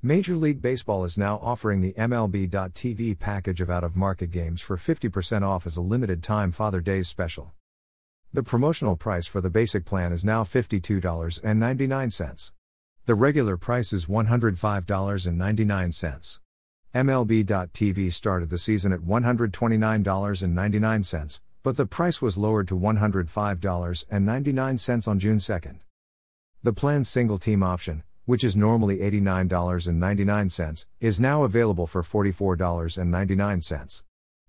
Major League Baseball is now offering the MLB.TV package of out of market games for 50% off as a limited time Father Days special. The promotional price for the basic plan is now $52.99. The regular price is $105.99. MLB.TV started the season at $129.99, but the price was lowered to $105.99 on June 2. The plan's single team option, which is normally $89.99, is now available for $44.99.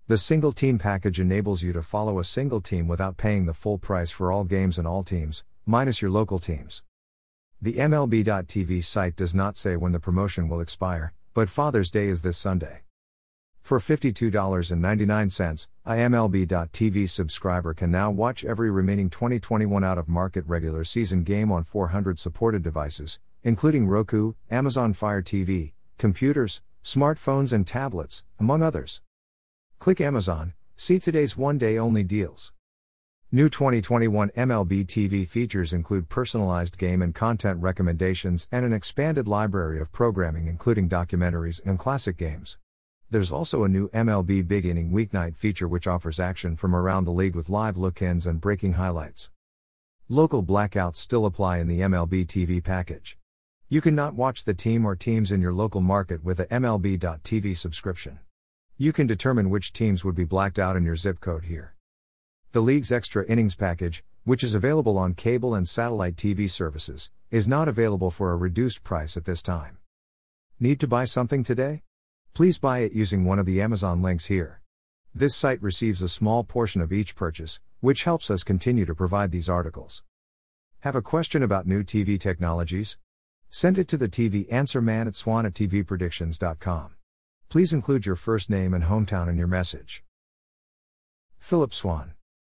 The single team package enables you to follow a single team without paying the full price for all games and all teams, minus your local teams. The MLB.TV site does not say when the promotion will expire, but Father's Day is this Sunday. For $52.99, a MLB.TV subscriber can now watch every remaining 2021 out of market regular season game on 400 supported devices, including Roku, Amazon Fire TV, computers, smartphones, and tablets, among others. Click Amazon, see today's one day only deals. New 2021 MLB TV features include personalized game and content recommendations and an expanded library of programming, including documentaries and classic games. There's also a new MLB Big Inning Weeknight feature which offers action from around the league with live look ins and breaking highlights. Local blackouts still apply in the MLB TV package. You cannot watch the team or teams in your local market with a MLB.TV subscription. You can determine which teams would be blacked out in your zip code here. The league's extra innings package, which is available on cable and satellite TV services, is not available for a reduced price at this time. Need to buy something today? Please buy it using one of the Amazon links here. This site receives a small portion of each purchase, which helps us continue to provide these articles. Have a question about new TV technologies? Send it to the TV answer man at swan at. Please include your first name and hometown in your message. Phillip Swann